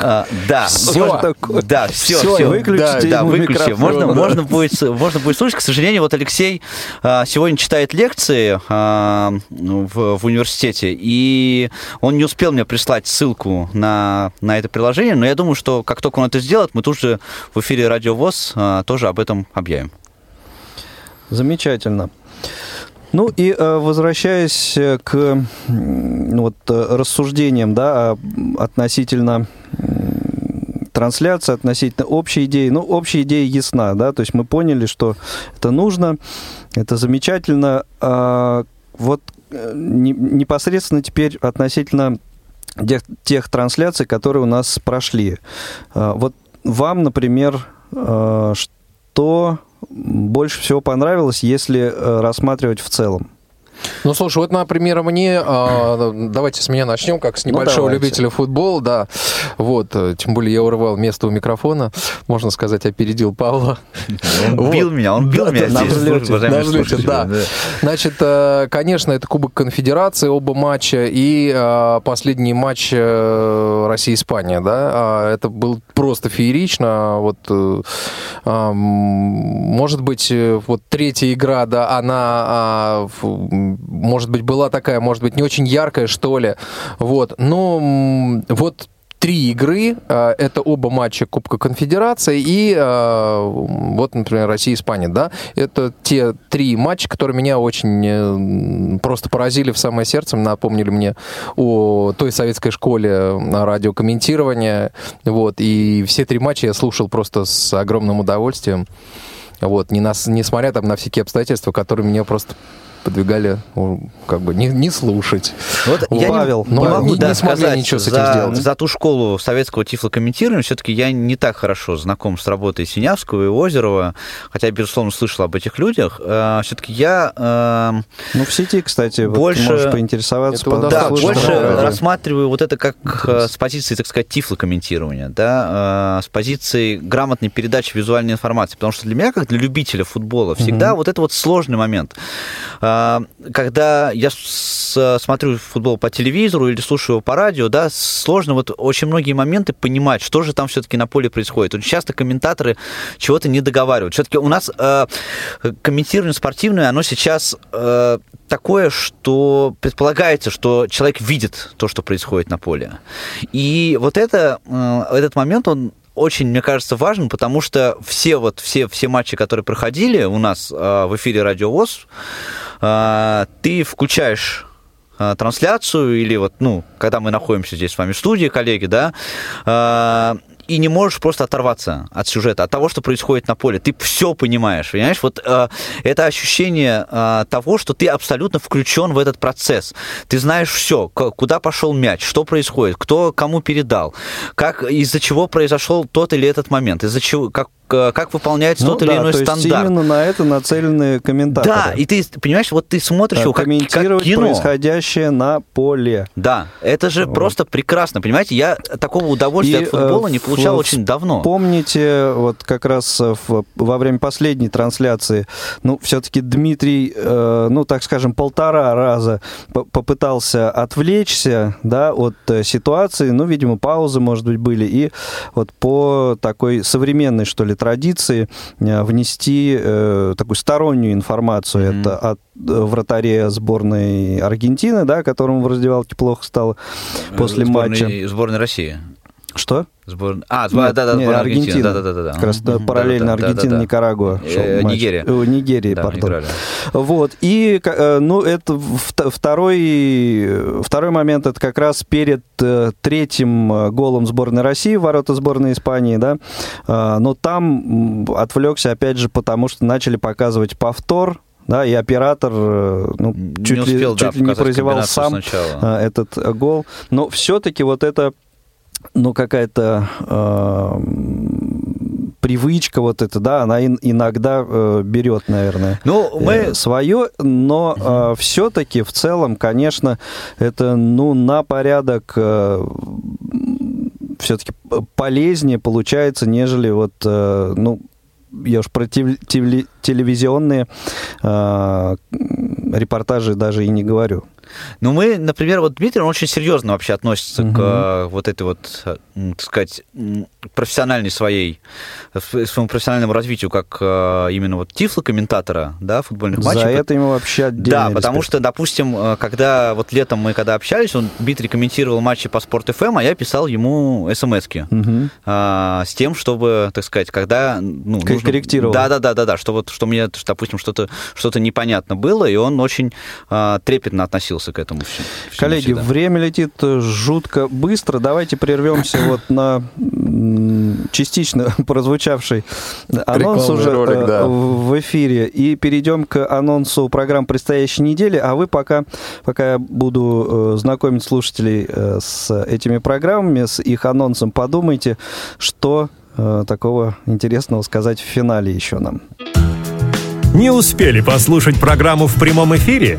Speaker 5: Э, да,
Speaker 3: все,
Speaker 5: да, все, все,
Speaker 3: все выключите
Speaker 5: да, да, выключи. Можно, да. можно, будет, можно будет слушать. К сожалению, вот Алексей сегодня читает лекции в, в университете, и он не успел мне прислать ссылку на, на это приложение, но я думаю, что как только он это сделает, мы тут же в эфире Радио ВОЗ э, тоже об этом объявим.
Speaker 3: Замечательно. Ну и э, возвращаясь э, к ну, вот, э, рассуждениям да, относительно трансляции, относительно общей идеи. Ну, общая идея ясна, да, то есть мы поняли, что это нужно, это замечательно. А вот непосредственно теперь относительно тех, тех трансляций, которые у нас прошли. А, вот вам, например, что больше всего понравилось, если э, рассматривать в целом?
Speaker 4: Ну, слушай, вот, например, мне, э, давайте с меня начнем, как с ну, небольшого ну, любителя футбола, да, вот, э, тем более я урвал место у микрофона, можно сказать, опередил Павла.
Speaker 5: Он бил меня, он бил меня
Speaker 4: на взлете, да. Значит, э, конечно, это Кубок Конфедерации, оба матча, и э, последний матч Россия-Испания, да, а это был просто феерично, вот, может быть, вот третья игра, да, она а, может быть, была такая, может быть, не очень яркая, что ли. Вот. Но вот три игры. А, это оба матча Кубка Конфедерации и а, вот, например, Россия-Испания, да. Это те три матча, которые меня очень э, просто поразили в самое сердце, напомнили мне о той советской школе радиокомментирования. Вот. И все три матча я слушал просто с огромным удовольствием. Вот, не нас, несмотря там на всякие обстоятельства, которые меня просто подвигали ну, как бы не, не слушать.
Speaker 5: Вот я Павел, не, не могу не, да, не сказать ничего с этим за, сделать. За ту школу советского тифлокомментирования все-таки я не так хорошо знаком с работой Синявского и Озерова, хотя, безусловно, слышал об этих людях. Э, все-таки я... Э,
Speaker 3: ну, в сети, кстати, больше, вот можешь поинтересоваться.
Speaker 5: По, да, больше да, рассматриваю вот это как Интересно. Э, с позиции, так сказать, тифлокомментирования, да, с позиции грамотной передачи визуальной информации, потому что для меня, как для любителя футбола, всегда угу. вот это вот сложный момент а, когда я смотрю футбол по телевизору или слушаю его по радио, да, сложно вот очень многие моменты понимать, что же там все-таки на поле происходит. Очень часто комментаторы чего-то не договаривают. Все-таки у нас э, комментирование спортивное, оно сейчас э, такое, что предполагается, что человек видит то, что происходит на поле. И вот это, э, этот момент, он очень, мне кажется, важен, потому что все вот все, все матчи, которые проходили у нас э, в эфире Радио ВОЗ, а, ты включаешь а, трансляцию или вот, ну, когда мы находимся здесь с вами в студии, коллеги, да, и не можешь просто оторваться от сюжета, от того, что происходит на поле. Ты все понимаешь, понимаешь? Вот э, это ощущение э, того, что ты абсолютно включен в этот процесс. Ты знаешь все, куда пошел мяч, что происходит, кто кому передал, как из-за чего произошел тот или этот момент, из-за чего, как как выполняется ну, тот да, или иной то стандарт. Есть
Speaker 3: именно на это нацелены комментаторы.
Speaker 5: Да, и ты понимаешь, вот ты смотришь его как, как кино.
Speaker 3: происходящее на поле.
Speaker 5: Да, это же вот. просто прекрасно, понимаете? Я такого удовольствия и, от футбола не получал в, очень давно.
Speaker 3: Помните, вот как раз в, во время последней трансляции, ну, все-таки Дмитрий, э, ну, так скажем, полтора раза попытался отвлечься, да, от э, ситуации, ну, видимо, паузы, может быть, были, и вот по такой современной, что ли, традиции э, внести э, такую стороннюю информацию. Mm-hmm. Это от э, вратаре сборной Аргентины, да, которому в раздевалке плохо стало после сборной,
Speaker 5: матча. Сборной России.
Speaker 3: Что?
Speaker 5: Сборная. А, сбор... нет, да, да,
Speaker 3: нет, Аргентина. Да, да, да, да. Как раз mm-hmm. параллельно да, да, Аргентина, да, да, Никарагуа.
Speaker 5: Э, Нигерия.
Speaker 3: Э, Нигерия, да, пардон. Вот. И, э, ну, это второй, второй момент, это как раз перед третьим голом сборной России, ворота сборной Испании, да. Но там отвлекся, опять же, потому что начали показывать повтор, да, и оператор ну, не чуть, успел, ли, да, чуть ли не прозевал сам сначала. этот гол. Но все-таки вот это ну, какая-то э, привычка вот эта, да, она ин, иногда э, берет, наверное,
Speaker 5: ну, мы...
Speaker 3: э, свое, но э, все-таки в целом, конечно, это, ну, на порядок э, все-таки полезнее получается, нежели вот, э, ну, я уж про телевизионные э, репортажи даже и не говорю.
Speaker 5: Ну, мы, например, вот Дмитрий, он очень серьезно вообще относится угу. к э, вот этой вот, э, так сказать, профессиональной своей, своему профессиональному развитию, как э, именно вот тифло-комментатора, да, футбольных матчей.
Speaker 3: За это ему вообще отдельно
Speaker 5: Да, потому что, допустим, когда вот летом мы когда общались, он, Дмитрий комментировал матчи по Спорт ФМ, а я писал ему смс-ки угу. а, с тем, чтобы, так сказать, когда...
Speaker 3: Ну, нужно... Корректировал.
Speaker 5: Да, да, да, да, да, что вот, что мне, допустим, что-то что непонятно было, и он очень а, трепетно относился относился к этому всему.
Speaker 3: Коллеги, всегда. время летит э, жутко быстро. Давайте прервемся вот на частично прозвучавший анонс уже ролик, э, да. в эфире и перейдем к анонсу программ предстоящей недели. А вы пока, пока я буду э, знакомить слушателей с этими программами, с их анонсом, подумайте, что такого интересного сказать в финале еще нам.
Speaker 1: Не успели послушать программу в прямом эфире?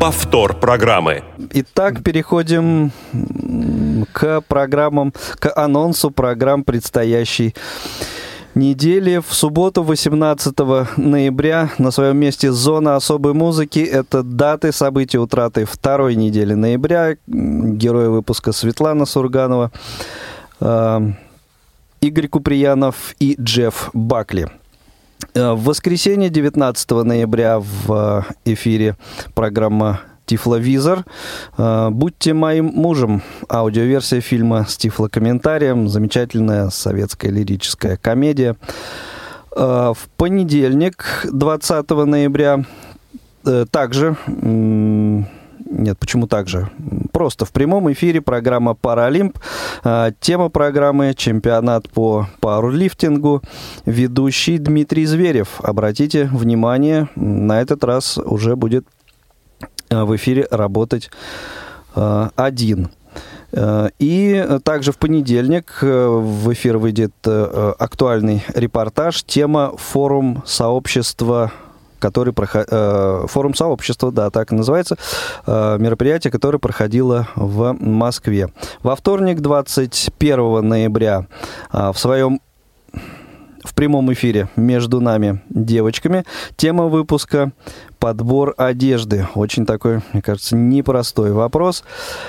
Speaker 1: повтор программы.
Speaker 3: Итак, переходим к программам, к анонсу программ предстоящей недели. В субботу, 18 ноября, на своем месте «Зона особой музыки» — это даты событий утраты второй недели ноября. Герои выпуска Светлана Сурганова, э, Игорь Куприянов и Джефф Бакли — в воскресенье, 19 ноября, в э, эфире программа Тифловизор. Э, «Будьте моим мужем» — аудиоверсия фильма с тифлокомментарием. Замечательная советская лирическая комедия. В понедельник, 20 ноября, также нет, почему так же? Просто в прямом эфире программа «Паралимп». А, тема программы «Чемпионат по пауэрлифтингу». Ведущий Дмитрий Зверев. Обратите внимание, на этот раз уже будет а, в эфире работать а, один. И также в понедельник в эфир выйдет актуальный репортаж. Тема «Форум сообщества который проход... Э, форум сообщества, да, так и называется, э, мероприятие, которое проходило в Москве. Во вторник, 21 ноября, э, в своем в прямом эфире между нами девочками. Тема выпуска подбор одежды. Очень такой, мне кажется, непростой вопрос.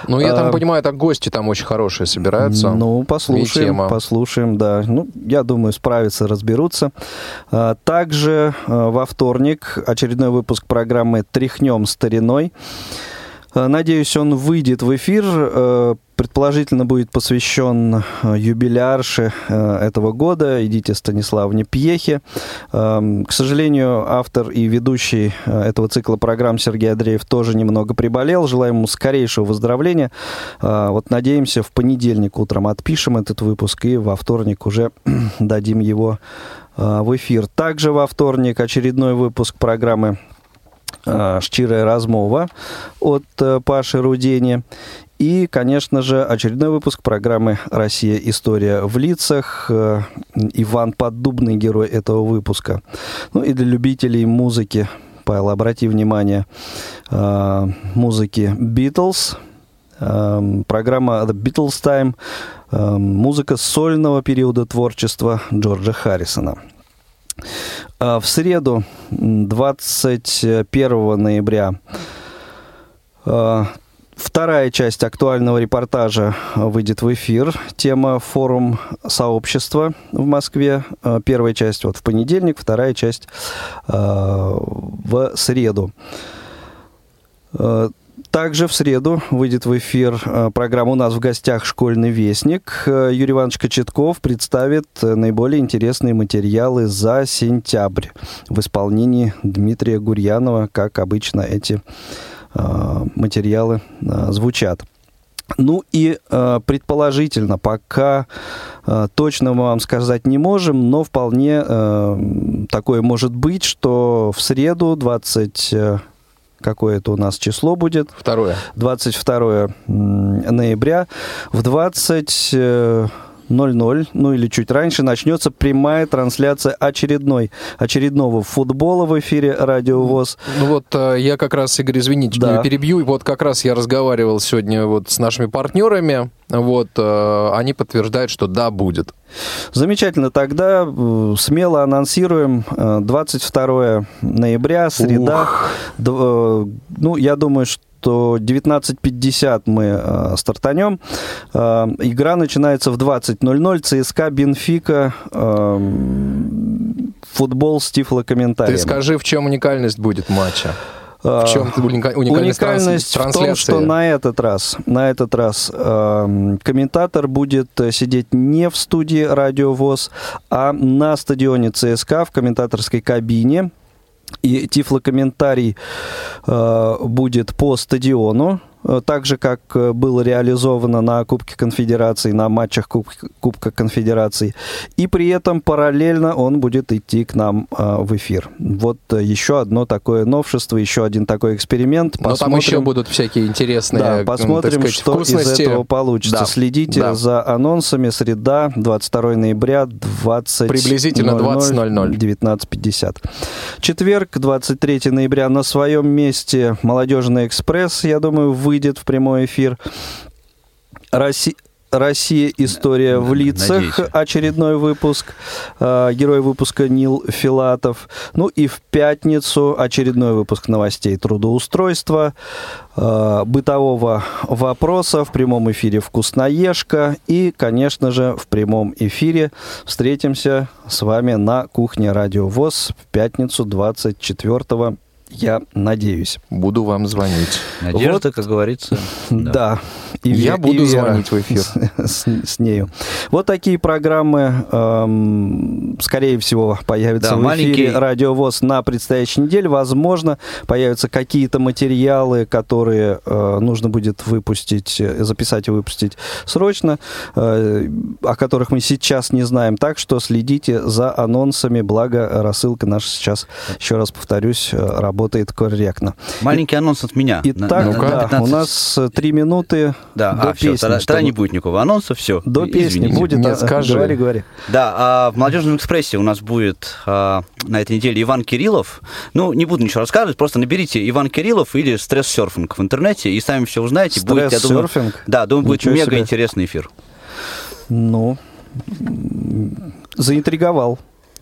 Speaker 4: Ну, я там а, понимаю, так гости там очень хорошие собираются.
Speaker 3: Ну, послушаем, послушаем, да. Ну, я думаю, справятся, разберутся. А, также а, во вторник очередной выпуск программы «Тряхнем стариной». А, надеюсь, он выйдет в эфир. А, предположительно будет посвящен э, юбилярше э, этого года Идите Станиславне Пьехе. Эм, к сожалению, автор и ведущий э, этого цикла программ Сергей Андреев тоже немного приболел. Желаем ему скорейшего выздоровления. Вот надеемся, в понедельник утром отпишем этот выпуск и во вторник уже дадим его в эфир. Также во вторник очередной выпуск программы «Щирая размова» от Паши Рудени. И, конечно же, очередной выпуск программы «Россия. История в лицах». Э, Иван Поддубный герой этого выпуска. Ну и для любителей музыки, Павел, обрати внимание, э, музыки «Битлз», э, программа «The Beatles Time», музыка сольного периода творчества Джорджа Харрисона. В среду, 21 ноября, Вторая часть актуального репортажа выйдет в эфир. Тема «Форум сообщества» в Москве. Э, первая часть вот в понедельник, вторая часть в среду. Э, также в среду выйдет в эфир программа «У нас в гостях школьный вестник». Юрий Иванович Кочетков представит наиболее интересные материалы за сентябрь в исполнении Дмитрия Гурьянова, как обычно эти Э, материалы э, звучат. Ну и э, предположительно, пока э, точно мы вам сказать не можем, но вполне э, такое может быть, что в среду 20 какое это у нас число будет?
Speaker 4: Второе.
Speaker 3: 22 ноября в 20 00, ну или чуть раньше, начнется прямая трансляция очередной, очередного футбола в эфире Радио ВОЗ.
Speaker 4: Ну вот э, я как раз, Игорь, извините, да. перебью. Вот как раз я разговаривал сегодня вот с нашими партнерами. Вот э, они подтверждают, что да, будет.
Speaker 3: Замечательно. Тогда э, смело анонсируем 22 ноября, среда. Ух. Ну, я думаю, что что 19.50 мы э, стартанем. Э, игра начинается в 20.00. ЦСКА, Бенфика, э, футбол с тифлокомментарием.
Speaker 4: Ты скажи, в чем уникальность будет матча?
Speaker 3: В чем уникальность, уникальность транс- в том, что на этот раз, на этот раз э, комментатор будет сидеть не в студии Радио ВОЗ, а на стадионе ЦСКА в комментаторской кабине. И тифлокомментарий э, будет по стадиону. Э, так же, как э, было реализовано на Кубке Конфедерации, на матчах Кубка, Кубка Конфедерации. И при этом параллельно он будет идти к нам э, в эфир. Вот еще одно такое новшество, еще один такой эксперимент.
Speaker 4: Но там еще будут всякие интересные
Speaker 3: да, посмотрим, сказать, что вкусности. из этого получится. Да. Следите да. за анонсами. Среда, 22 ноября, 20
Speaker 4: Приблизительно 20.00.
Speaker 3: 19.50. Четверг, 23 ноября, на своем месте «Молодежный экспресс», я думаю, вы выйдет в прямой эфир. Россия, Россия. История в лицах. Надеюсь. Очередной выпуск. Э, герой выпуска Нил Филатов. Ну и в пятницу очередной выпуск новостей трудоустройства, э, бытового вопроса в прямом эфире «Вкусноежка». И, конечно же, в прямом эфире встретимся с вами на кухне Радио ВОЗ в пятницу 24 я надеюсь.
Speaker 4: Буду вам звонить.
Speaker 5: Надежда, вот. как говорится.
Speaker 3: Да. да.
Speaker 4: И я и буду Вера звонить в эфир.
Speaker 3: С, с, с нею. Вот такие программы, эм, скорее всего, появятся да, в маленький... эфире Радиовоз на предстоящей неделе. Возможно, появятся какие-то материалы, которые э, нужно будет выпустить, э, записать и выпустить срочно, э, о которых мы сейчас не знаем. Так что следите за анонсами, благо рассылка наша сейчас, еще раз повторюсь, работает работает корректно.
Speaker 5: Маленький анонс от меня.
Speaker 3: Итак, ну да, у нас э, три минуты
Speaker 5: да, до а, песни. Все, тогда, тогда не будет никакого анонса, все.
Speaker 3: До песни будет,
Speaker 4: Нет, а, скажи.
Speaker 3: говори, говори.
Speaker 5: Да, а в «Молодежном экспрессе» у нас будет а, на этой неделе Иван Кириллов. Ну, не буду ничего рассказывать, просто наберите Иван Кириллов или «Стресс-серфинг» в интернете, и сами все узнаете.
Speaker 3: Думаю,
Speaker 5: да, думаю, будет мега себе. интересный эфир.
Speaker 3: Ну, заинтриговал,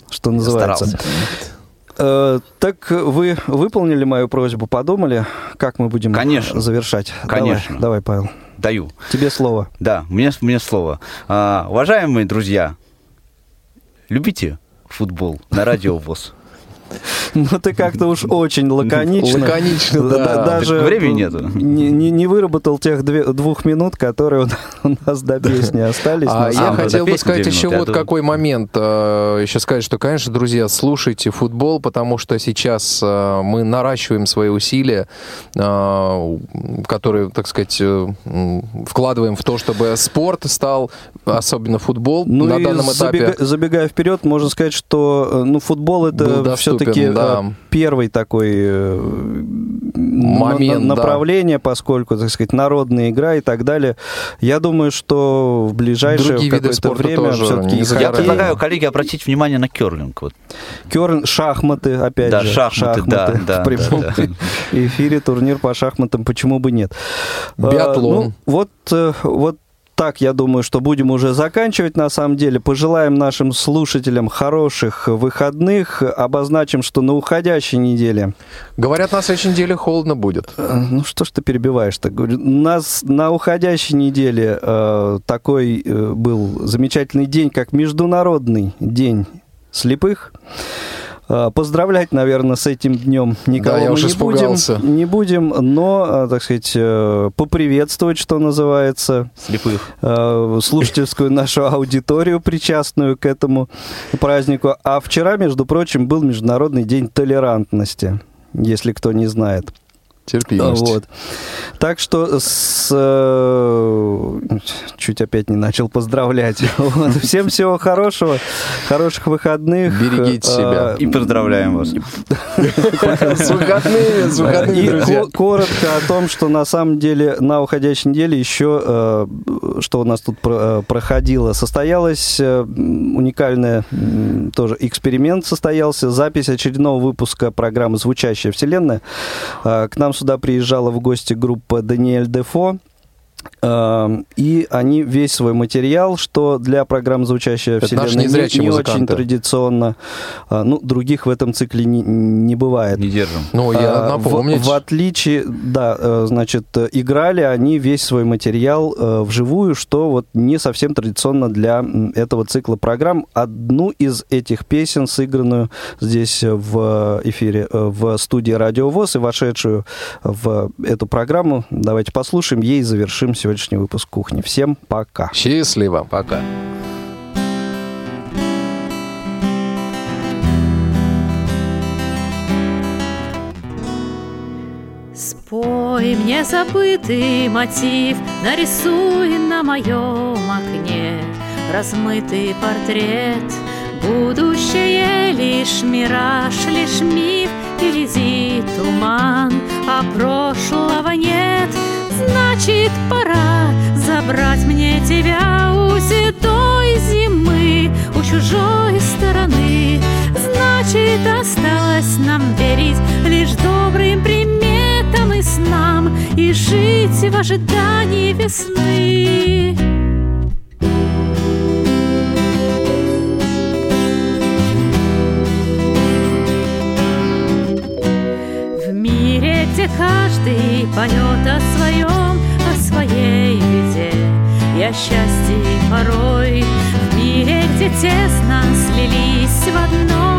Speaker 3: что называется. Старался. Э, так вы выполнили мою просьбу, подумали, как мы будем
Speaker 5: Конечно.
Speaker 3: завершать?
Speaker 5: Конечно.
Speaker 3: Давай, давай Павел.
Speaker 5: Даю.
Speaker 3: Тебе слово.
Speaker 5: Да, мне, мне слово. А, уважаемые друзья, любите футбол на радио ВОЗ.
Speaker 3: Ну, ты как-то уж очень лаконично.
Speaker 4: Лаконично, да.
Speaker 3: Даже
Speaker 5: времени нету.
Speaker 3: Не, не, не выработал тех две, двух минут, которые у нас до песни остались.
Speaker 4: А я хотел бы сказать еще вот какой момент. Э, еще сказать, что, конечно, друзья, слушайте футбол, потому что сейчас э, мы наращиваем свои усилия, э, которые, так сказать, вкладываем в то, чтобы спорт стал, особенно футбол,
Speaker 3: ну
Speaker 4: на данном этапе.
Speaker 3: Забегая вперед, можно сказать, что ну, футбол это все-таки да. Э, первый такой э, Момент, направление, да. поскольку, так сказать, народная игра и так далее. Я думаю, что в ближайшее какое-то время все-таки
Speaker 5: Я предлагаю, коллеги, обратить внимание на керлинг. Вот.
Speaker 3: Керлинг, шахматы, опять
Speaker 5: да,
Speaker 3: же.
Speaker 5: Шахматы, шахматы, да,
Speaker 3: в прямом да, да. эфире турнир по шахматам, почему бы нет.
Speaker 4: Биатлон. А, ну,
Speaker 3: вот, вот так, я думаю, что будем уже заканчивать. На самом деле, пожелаем нашим слушателям хороших выходных. Обозначим, что на уходящей неделе...
Speaker 4: Говорят, на следующей неделе холодно будет.
Speaker 3: Э, ну, что ж ты перебиваешь-то? У нас на уходящей неделе э, такой э, был замечательный день, как Международный день слепых. А, поздравлять, наверное, с этим днем никого да, я мы не будем, не будем, но, а, так сказать, э, поприветствовать, что называется,
Speaker 5: слепых,
Speaker 3: э, слушательскую нашу аудиторию, причастную к этому празднику. А вчера, между прочим, был Международный день толерантности, если кто не знает.
Speaker 4: Терпимость.
Speaker 3: Вот. Так что с... Э, чуть опять не начал поздравлять. Вот. Всем всего хорошего, хороших выходных.
Speaker 4: Берегите себя.
Speaker 5: Э, И поздравляем вас.
Speaker 4: С выходными, с выходными, друзья.
Speaker 3: коротко о том, что на самом деле на уходящей неделе еще, э, что у нас тут проходило, состоялась уникальная тоже эксперимент состоялся, запись очередного выпуска программы «Звучащая вселенная». К нам сюда приезжала в гости группа Даниэль Дефо. Эм, и они весь свой материал, что для программ «Звучащая
Speaker 4: Это
Speaker 3: вселенная» не, не очень традиционно. А, ну, других в этом цикле не, не бывает.
Speaker 5: Не держим.
Speaker 4: Ну, я напомню.
Speaker 3: В, в отличие, да, э, значит, играли они весь свой материал э, вживую, что вот не совсем традиционно для этого цикла программ. Одну из этих песен, сыгранную здесь в эфире, э, в студии «Радио ВОЗ» и вошедшую в эту программу, давайте послушаем, ей завершим сегодняшний выпуск кухни. Всем пока.
Speaker 4: Счастливо. Пока.
Speaker 16: Спой мне забытый мотив, нарисуй на моем окне размытый портрет. Будущее лишь мираж, лишь миф, впереди туман, а прошлого нет — Значит, пора забрать мне тебя у седой зимы, у чужой стороны. Значит, осталось нам верить лишь добрым приметам и снам и жить в ожидании весны. Каждый поет о своем, о своей беде о счастье порой. В мире, где тесно слились в одном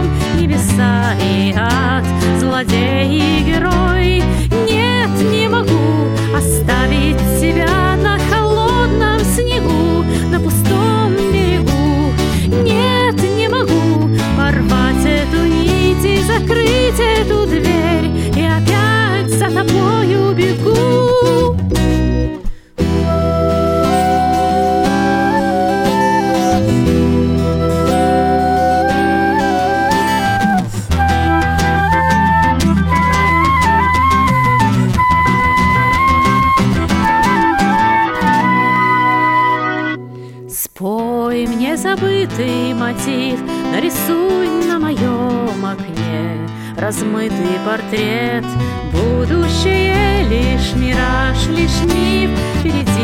Speaker 16: Размытый портрет. Будущее лишь мираж, лишь миф. Впереди